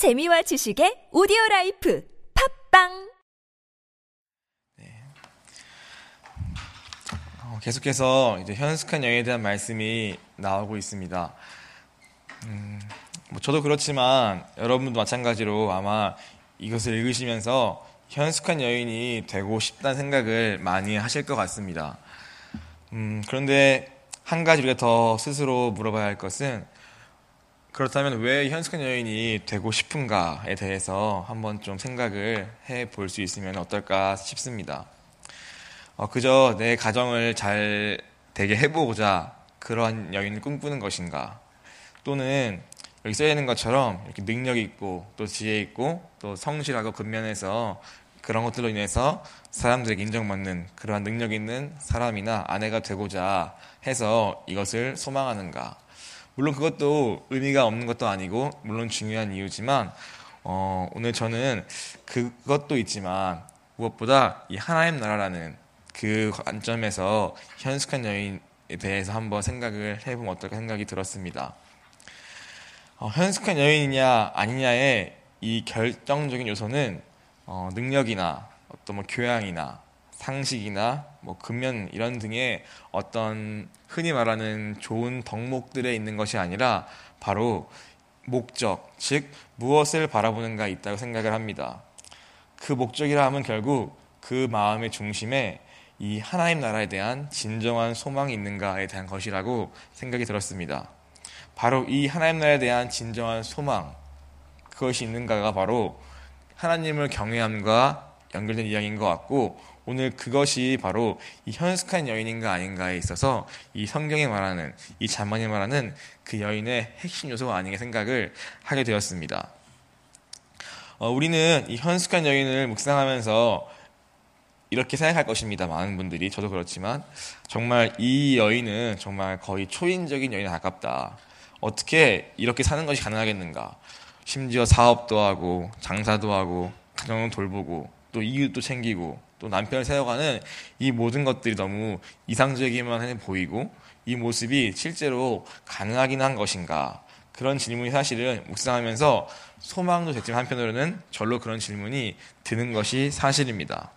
재미와 지식의 오디오 life 팟빵 어, 계속해서 이제 현숙한 여인에 대한 말씀이 나오고 있습니다. 음, 뭐 저도 그렇지만 여러분도 마찬가지로 아마 이것을 읽으시면서 현숙한 여인이 되고 싶다는 생각을 많이 하실 것 같습니다. 음, 그런데 한 가지 우리가 더 스스로 물어봐야 할 것은 그렇다면 왜 현숙한 여인이 되고 싶은가에 대해서 한번 좀 생각을 해 볼 수 있으면 어떨까 싶습니다. 어, 그저 내 가정을 잘 되게 해보고자 그런 여인을 꿈꾸는 것인가? 또는 여기 써 있는 것처럼 이렇게 능력 있고 또 지혜 있고 또 성실하고 근면해서 그런 것들로 인해서 사람들에게 인정받는 그러한 능력 있는 사람이나 아내가 되고자 해서 이것을 소망하는가? 물론 그것도 의미가 없는 것도 아니고 물론 중요한 이유지만 어, 오늘 저는 그것도 있지만 무엇보다 이 하나님 나라라는 그 관점에서 현숙한 여인에 대해서 한번 생각을 해보면 어떨까 생각이 들었습니다. 어, 현숙한 여인이냐 아니냐의 이 결정적인 요소는 어, 능력이나 어떤 뭐 교양이나 상식이나 뭐 근면 이런 등의 어떤 흔히 말하는 좋은 덕목들에 있는 것이 아니라 바로 목적, 즉 무엇을 바라보는가 있다고 생각을 합니다. 그 목적이라 하면 결국 그 마음의 중심에 이 하나님 나라에 대한 진정한 소망이 있는가에 대한 것이라고 생각이 들었습니다. 바로 이 하나님 나라에 대한 진정한 소망, 그것이 있는가가 바로 하나님을 경외함과 연결된 이야기인 것 같고 오늘 그것이 바로 이 현숙한 여인인가 아닌가에 있어서 이 성경에 말하는 이 자만이 말하는 그 여인의 핵심 요소가 아닌가 생각을 하게 되었습니다. 어, 우리는 이 현숙한 여인을 묵상하면서 이렇게 생각할 것입니다. 많은 분들이 저도 그렇지만 정말 이 여인은 정말 거의 초인적인 여인에 가깝다. 어떻게 이렇게 사는 것이 가능하겠는가? 심지어 사업도 하고 장사도 하고 가정을 돌보고 또 이웃도 챙기고 또 남편을 세워가는 이 모든 것들이 너무 이상적이기만 해 보이고 이 모습이 실제로 가능하긴 한 것인가? 그런 질문이 사실은 묵상하면서 소망도 됐지만 한편으로는 절로 그런 질문이 드는 것이 사실입니다.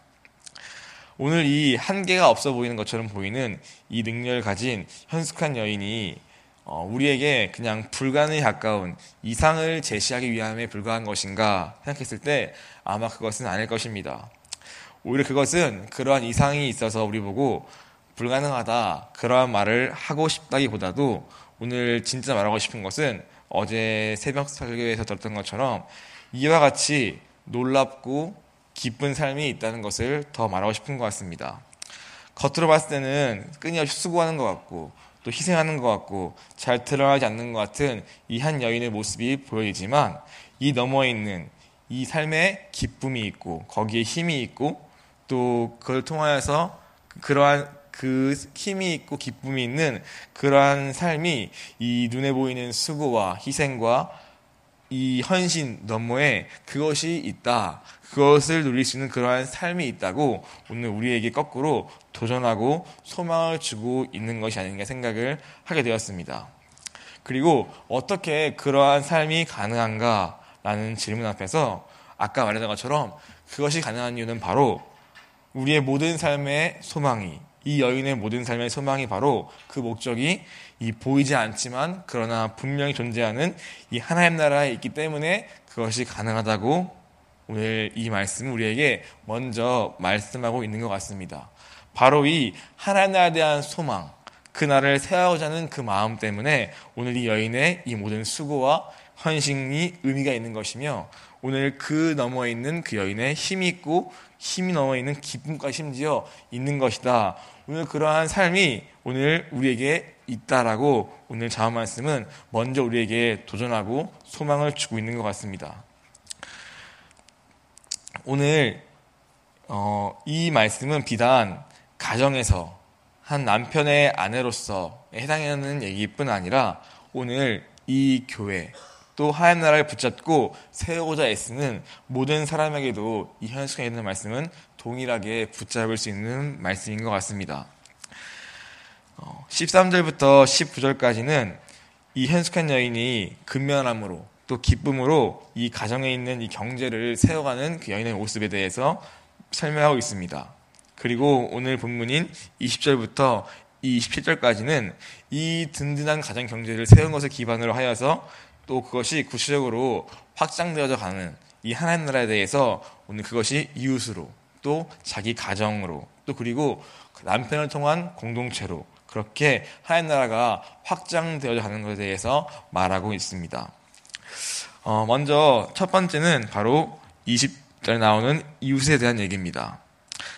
오늘 이 한계가 없어 보이는 것처럼 보이는 이 능력을 가진 현숙한 여인이 어, 우리에게 그냥 불가능에 가까운 이상을 제시하기 위함에 불과한 것인가 생각했을 때 아마 그것은 아닐 것입니다. 오히려 그것은 그러한 이상이 있어서 우리 보고 불가능하다 그러한 말을 하고 싶다기보다도 오늘 진짜 말하고 싶은 것은 어제 새벽 설교에서 들었던 것처럼 이와 같이 놀랍고 기쁜 삶이 있다는 것을 더 말하고 싶은 것 같습니다. 겉으로 봤을 때는 끊임없이 수고하는 것 같고 또 희생하는 것 같고 잘 드러나지 않는 것 같은 이 한 여인의 모습이 보여지지만 이 너머에 있는 이 삶에 기쁨이 있고 거기에 힘이 있고 또 그걸 통하여서 그러한 그 힘이 있고 기쁨이 있는 그러한 삶이 이 눈에 보이는 수고와 희생과 이 헌신 너머에 그것이 있다. 그것을 누릴 수 있는 그러한 삶이 있다고 오늘 우리에게 거꾸로 도전하고 소망을 주고 있는 것이 아닌가 생각을 하게 되었습니다. 그리고 어떻게 그러한 삶이 가능한가라는 질문 앞에서 아까 말했던 것처럼 그것이 가능한 이유는 바로 우리의 모든 삶의 소망이 이 여인의 모든 삶의 소망이 바로 그 목적이 이 보이지 않지만 그러나 분명히 존재하는 이 하나님 나라에 있기 때문에 그것이 가능하다고 오늘 이 말씀은 우리에게 먼저 말씀하고 있는 것 같습니다. 바로 이 하나님 나라에 대한 소망, 그 나라를 세워가자 하는 그 마음 때문에 오늘 이 여인의 이 모든 수고와 헌신이 의미가 있는 것이며 오늘 그 너머에 있는 그 여인의 힘이 있고 힘이 넘어 있는 기쁨까지 심지어 있는 것이다. 오늘 그러한 삶이 오늘 우리에게 있다라고 오늘 자음 말씀은 먼저 우리에게 도전하고 소망을 주고 있는 것 같습니다. 오늘 어, 이 말씀은 비단 가정에서 한 남편의 아내로서 해당하는 얘기뿐 아니라 오늘 이 교회 또 하나님 나라를 붙잡고 세우고자 애쓰는 모든 사람에게도 이 현숙에 있는 말씀은 동일하게 붙잡을 수 있는 말씀인 것 같습니다. 13절부터 어, 19절까지는 이 현숙한 여인이 근면함으로 또또 기쁨으로 이 가정에 있는 이 경제를 세워가는 그 여인의 모습에 대해서 설명하고 있습니다. 그리고 오늘 본문인 20절부터 27절까지는 이 든든한 가정 경제를 세운 것을 기반으로 하여서 또 그것이 구체적으로 확장되어져 가는 이 하나님 나라에 대해서 오늘 그것이 이웃으로 또 자기 가정으로 또 그리고 남편을 통한 공동체로 그렇게 하나님 나라가 확장되어져 가는 것에 대해서 말하고 있습니다. 어, 먼저 첫 번째는 바로 20절 나오는 이웃에 대한 얘기입니다.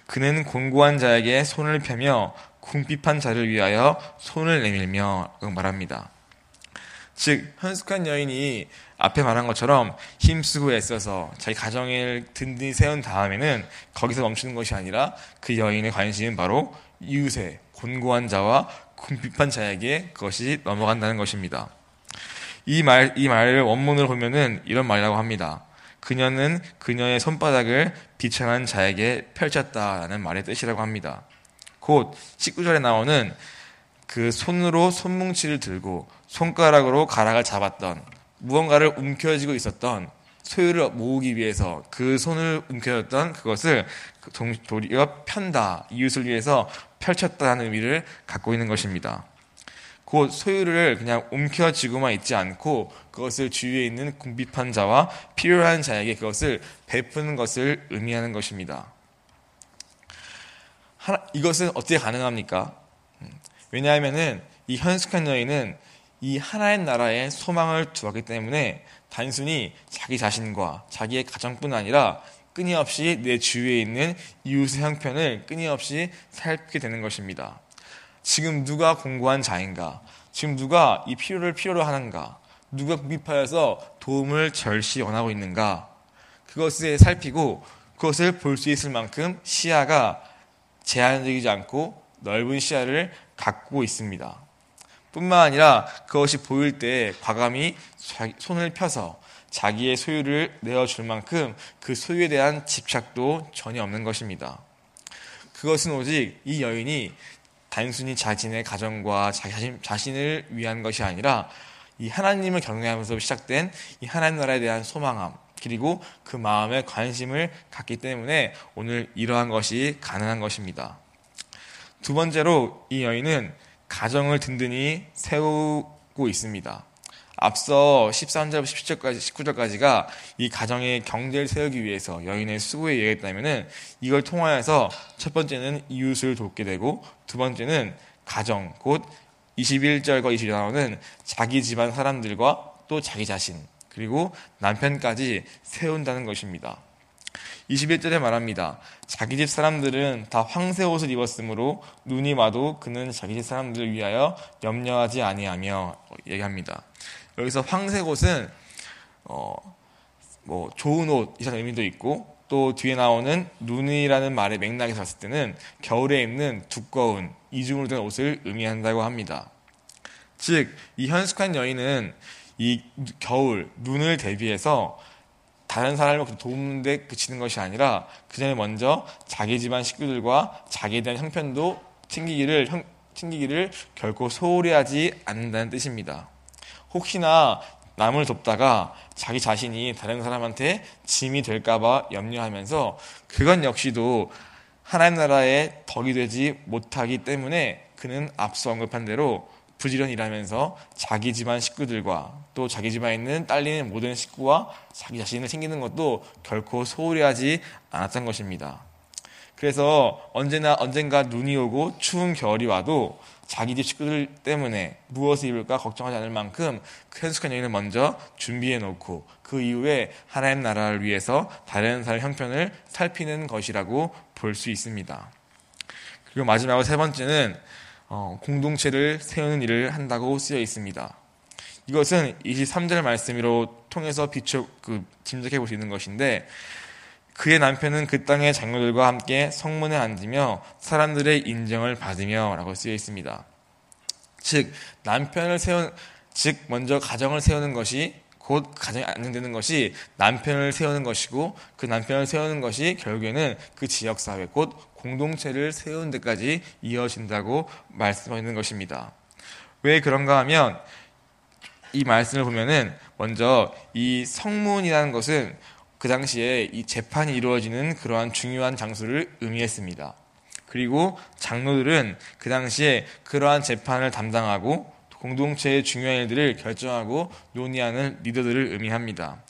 그는 곤고한 자에게 손을 펴며 궁핍한 자를 위하여 손을 내밀며 말합니다. 즉 현숙한 여인이 앞에 말한 것처럼 힘쓰고 애써서 자기 가정을 든든히 세운 다음에는 거기서 멈추는 것이 아니라 그 여인의 관심은 바로 이웃의 곤고한 자와 궁핍한 자에게 그것이 넘어간다는 것입니다. 이 말, 이 말을 원문으로 보면은 이런 말이라고 합니다. 그녀는 그녀의 손바닥을 비천한 자에게 펼쳤다라는 말의 뜻이라고 합니다. 곧 19절에 나오는 그 손으로 손뭉치를 들고 손가락으로 가락을 잡았던 무언가를 움켜쥐고 있었던 소유를 모으기 위해서 그 손을 움켜쥐었던 그것을 그 도리어 편다 이웃을 위해서 펼쳤다는 의미를 갖고 있는 것입니다. 곧 소유를 그냥 움켜쥐고만 있지 않고 그것을 주위에 있는 궁핍한 자와 필요한 자에게 그것을 베푸는 것을 의미하는 것입니다. 이것은 어떻게 가능합니까? 왜냐하면은 이 현숙한 여인은 이 하나의 나라에 소망을 두었기 때문에 단순히 자기 자신과 자기의 가정뿐 아니라 끊임없이 내 주위에 있는 이웃의 형편을 끊임없이 살피게 되는 것입니다. 지금 누가 공고한 자인가? 지금 누가 이 필요를 필요로 하는가? 누가 궁핍하여서 도움을 절시 원하고 있는가? 그것을 살피고 그것을 볼 수 있을 만큼 시야가 제한적이지 않고 넓은 시야를 갖고 있습니다. 뿐만 아니라 그것이 보일 때 과감히 손을 펴서 자기의 소유를 내어줄 만큼 그 소유에 대한 집착도 전혀 없는 것입니다. 그것은 오직 이 여인이 단순히 자신의 가정과 자신, 자신을 위한 것이 아니라 이 하나님을 경외하면서 시작된 이 하나님 나라에 대한 소망함, 그리고 그 마음에 관심을 갖기 때문에 오늘 이러한 것이 가능한 것입니다. 두 번째로 이 여인은 가정을 든든히 세우고 있습니다. 앞서 13절부터 17절까지, 19절까지가 이 가정의 경제를 세우기 위해서 여인의 수고에 얘기했다면 이걸 통하여서 첫 번째는 이웃을 돕게 되고 두 번째는 가정, 곧 21절과 22절 나오는 자기 집안 사람들과 또 자기 자신, 그리고 남편까지 세운다는 것입니다. 21절에 말합니다. 자기 집 사람들은 다 황새 옷을 입었으므로 눈이 와도 그는 자기 집 사람들을 위하여 염려하지 아니하며 얘기합니다. 여기서 황색 옷은 어, 뭐 좋은 옷이라는 의미도 있고 또 뒤에 나오는 눈이라는 말의 맥락에서 봤을 때는 겨울에 입는 두꺼운 이중으로 된 옷을 의미한다고 합니다. 즉, 이 현숙한 여인은 이 겨울, 눈을 대비해서 다른 사람을 도움데 그치는 것이 아니라 그 전에 먼저 자기 집안 식구들과 자기에 대한 형편도 챙기기를 챙기기를 결코 소홀히 하지 않는다는 뜻입니다. 혹시나 남을 돕다가 자기 자신이 다른 사람한테 짐이 될까봐 염려하면서 그건 역시도 하나님 나라의 덕이 되지 못하기 때문에 그는 앞서 언급한 대로 부지런히 일하면서 자기 집안 식구들과 또 자기 집안에 있는 딸리는 모든 식구와 자기 자신을 챙기는 것도 결코 소홀히 하지 않았던 것입니다. 그래서 언제나 언젠가 눈이 오고 추운 겨울이 와도 자기 집 식구들 때문에 무엇을 입을까 걱정하지 않을 만큼 그 현숙한 여인을 먼저 준비해 놓고 그 이후에 하나님 나라를 위해서 다른 사람 형편을 살피는 것이라고 볼 수 있습니다. 그리고 마지막으로 세 번째는 어, 공동체를 세우는 일을 한다고 쓰여 있습니다. 이것은 23절 말씀으로 통해서 비춰 그 짐작해 볼 수 있는 것인데 그의 남편은 그 땅의 장로들과 함께 성문에 앉으며 사람들의 인정을 받으며라고 쓰여 있습니다. 즉 남편을 세운 즉 먼저 가정을 세우는 것이 곧 가정이 안정되는 것이 남편을 세우는 것이고 그 남편을 세우는 것이 결국에는 그 지역 사회 곧 공동체를 세우는 데까지 이어진다고 말씀하는 것입니다. 왜 그런가 하면 이 말씀을 보면은 먼저 이 성문이라는 것은 그 당시에 이 재판이 이루어지는 그러한 중요한 장소를 의미했습니다. 그리고 장로들은 그 당시에 그러한 재판을 담당하고 공동체의 중요한 일들을 결정하고 논의하는 리더들을 의미합니다.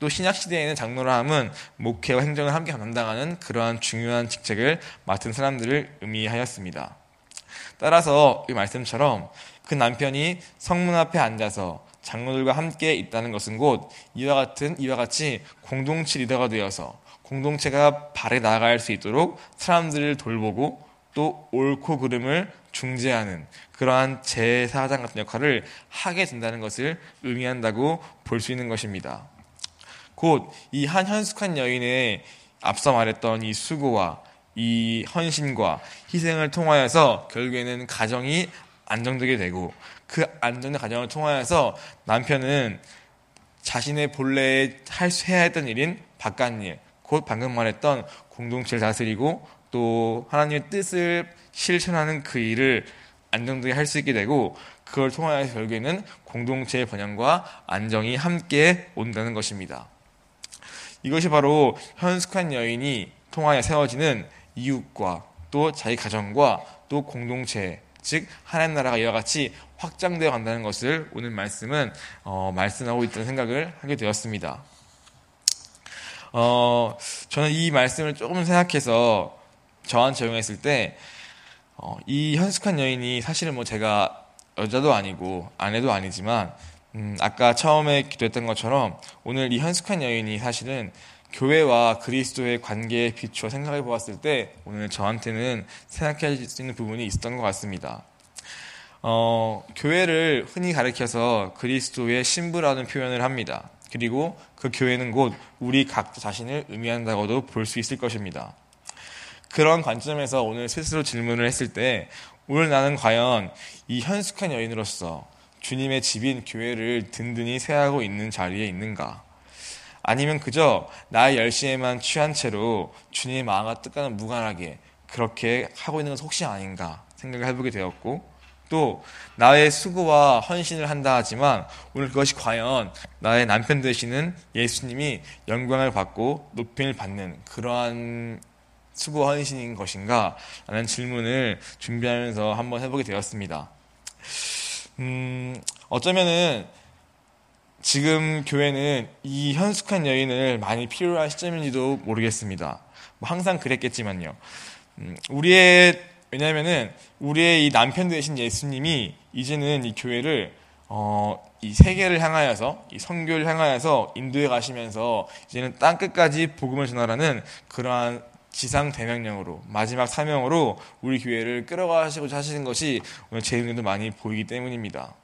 또 신약 시대에는 장로라 함은 목회와 행정을 함께 담당하는 그러한 중요한 직책을 맡은 사람들을 의미하였습니다. 따라서 이 말씀처럼 그 남편이 성문 앞에 앉아서 장로들과 함께 있다는 것은 곧 이와 같은 이와 같이 공동체 리더가 되어서 공동체가 발에 나아갈 수 있도록 사람들을 돌보고 또 옳고 그름을 중재하는 그러한 제사장 같은 역할을 하게 된다는 것을 의미한다고 볼 수 있는 것입니다. 곧 이 한 현숙한 여인의 앞서 말했던 이 수고와 이 헌신과 희생을 통하여서 결국에는 가정이 안정되게 되고 그 안정된 가정을 통하여서 남편은 자신의 본래 할수 해야 했던 일인 바깥일, 곧 방금 말했던 공동체를 다스리고 또 하나님의 뜻을 실천하는 그 일을 안정되게 할 수 있게 되고 그걸 통하여서 결국에는 공동체의 번영과 안정이 함께 온다는 것입니다. 이것이 바로 현숙한 여인이 통하여 세워지는 이웃과 또 자기 가정과 또 공동체 즉 하나님 나라가 이와 같이 확장되어 간다는 것을 오늘 말씀은 어, 말씀하고 있다는 생각을 하게 되었습니다. 어, 저는 이 말씀을 조금 생각해서 저한 적용했을 때, 어, 이 현숙한 여인이 사실은 뭐 제가 여자도 아니고 아내도 아니지만, 음, 아까 처음에 기도했던 것처럼 오늘 이 현숙한 여인이 사실은 교회와 그리스도의 관계에 비추어 생각해 보았을 때 오늘 저한테는 생각할 수 있는 부분이 있었던 것 같습니다. 어, 교회를 흔히 가리켜서 그리스도의 신부라는 표현을 합니다. 그리고 그 교회는 곧 우리 각자 자신을 의미한다고도 볼 수 있을 것입니다. 그런 관점에서 오늘 스스로 질문을 했을 때 오늘 나는 과연 이 현숙한 여인으로서 주님의 집인 교회를 든든히 세하고 있는 자리에 있는가? 아니면 그저 나의 열심에만 취한 채로 주님의 마음과 뜻과는 무관하게 그렇게 하고 있는 것은 혹시 아닌가 생각을 해보게 되었고 또 나의 수고와 헌신을 한다 하지만 오늘 그것이 과연 나의 남편 되시는 예수님이 영광을 받고 높임을 받는 그러한 수고 헌신인 것인가? 라는 질문을 준비하면서 한번 해보게 되었습니다. 음, 어쩌면은 지금 교회는 이 현숙한 여인을 많이 필요한 시점인지도 모르겠습니다. 뭐 항상 그랬겠지만요. 음, 우리의 왜냐하면은 우리의 이 남편 되신 예수님이 이제는 이 교회를 어, 이 세계를 향하여서 이 선교를 향하여서 인도에 가시면서 이제는 땅 끝까지 복음을 전하라는 그러한 지상 대명령으로 마지막 사명으로 우리 교회를 끌어가시고자 하시는 것이 오늘 제 눈에도 많이 보이기 때문입니다.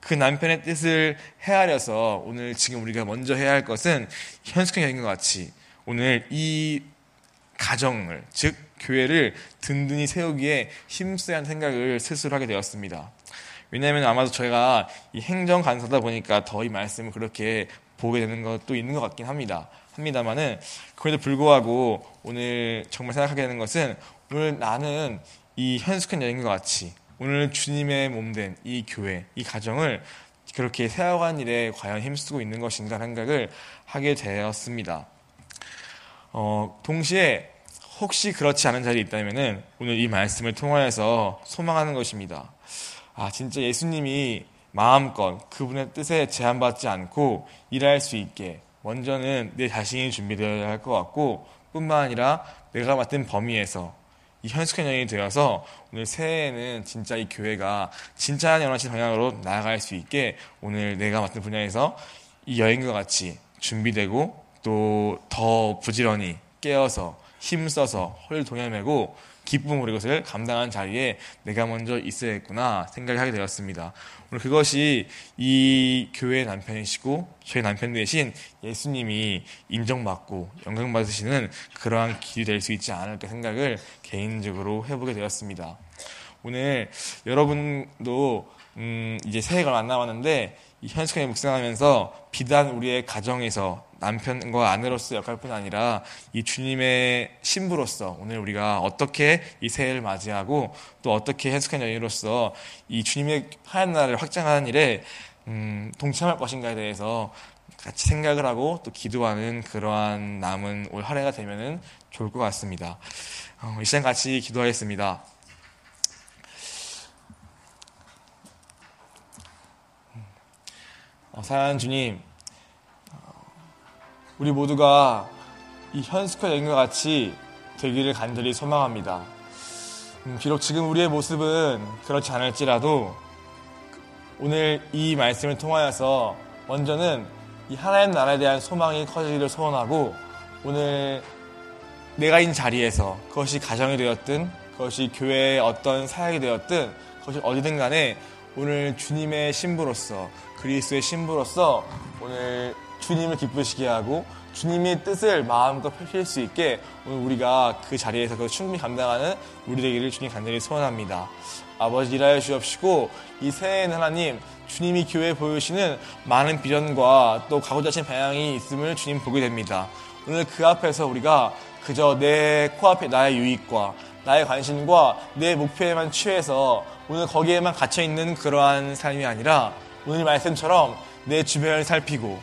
그 남편의 뜻을 헤아려서 오늘 지금 우리가 먼저 해야 할 것은 현숙한 여인과 같이 오늘 이 가정을 즉 교회를 든든히 세우기에 힘써야 하는 생각을 스스로 하게 되었습니다. 왜냐하면 아마도 저희가 이 행정 간사다 보니까 더 이 말씀을 그렇게 보게 되는 것도 있는 것 같긴 합니다. 합니다만은 그래도 불구하고 오늘 정말 생각하게 되는 것은 오늘 나는 이 현숙한 여인과 같이 오늘 주님의 몸된 이 교회, 이 가정을 그렇게 세워간 일에 과연 힘쓰고 있는 것인가 생각을 하게 되었습니다. 어, 동시에 혹시 그렇지 않은 자리에 있다면 오늘 이 말씀을 통하여서 소망하는 것입니다. 아, 진짜 예수님이 마음껏 그분의 뜻에 제한받지 않고 일할 수 있게 먼저는 내 자신이 준비되어야 할 것 같고 뿐만 아니라 내가 맡은 범위에서 이 현숙한 여인이 되어서 오늘 새해에는 진짜 이 교회가 진짜 연합신 방향으로 나아갈 수 있게 오늘 내가 맡은 분야에서 이 여인과 같이 준비되고 또 더 부지런히 깨어서 힘써서 헐 동여매고 기쁨으로 이것을 감당한 자리에 내가 먼저 있어야겠구나 생각을 하게 되었습니다. 오늘 그것이 이 교회의 남편이시고 저희 남편 대신 예수님이 인정받고 영광받으시는 그러한 길이 될 수 있지 않을까 생각을 개인적으로 해보게 되었습니다. 오늘 여러분도 음 이제 새해가 이 현숙하게 묵상하면서 비단 우리의 가정에서 남편과 아내로서 역할뿐 아니라 이 주님의 신부로서 오늘 우리가 어떻게 이 새해를 맞이하고 또 어떻게 해석한 여인으로서 이 주님의 하얀 나라를 확장하는 일에 음, 동참할 것인가에 대해서 같이 생각을 하고 또 기도하는 그러한 남은 올 한 해가 되면은 좋을 것 같습니다. 어, 이 시간 같이 기도하겠습니다. 사랑하는 주님, 우리 모두가 이 현스커 여인과 같이 되기를 간절히 소망합니다. 음, 비록 지금 우리의 모습은 그렇지 않을지라도 오늘 이 말씀을 통하여서 먼저는 이 하나님 나라에 대한 소망이 커지기를 소원하고 오늘 내가 있는 자리에서 그것이 가정이 되었든 그것이 교회의 어떤 사역이 되었든 그것이 어디든 간에 오늘 주님의 신부로서 그리스도의 신부로서 오늘 주님을 기쁘시게 하고 주님의 뜻을 마음껏 펼칠 수 있게 오늘 우리가 그 자리에서 그 충분히 감당하는 우리 되기를 주님 간절히 소원합니다. 아버지 일하여 주옵시고 이 새해에는 하나님 주님이 교회에 보여주시는 많은 비전과 또 가고자 하신 방향이 있음을 주님 보게 됩니다. 오늘 그 앞에서 우리가 그저 내 코앞에 나의 유익과 나의 관심과 내 목표에만 취해서 오늘 거기에만 갇혀 있는 그러한 삶이 아니라 오늘 말씀처럼 내 주변을 살피고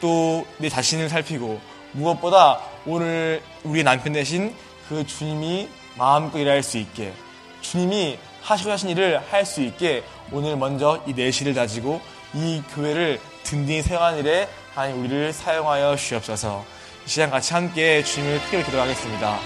또 내 자신을 살피고 무엇보다 오늘 우리 남편 대신 그 주님이 마음껏 일할 수 있게 주님이 하시고 하신 일을 할 수 있게 오늘 먼저 이 내실을 다지고 이 교회를 든든히 세워가는 일에 하나님 우리를 사용하여 주옵소서 이 시간 같이 함께 주님을 크게 기도하겠습니다.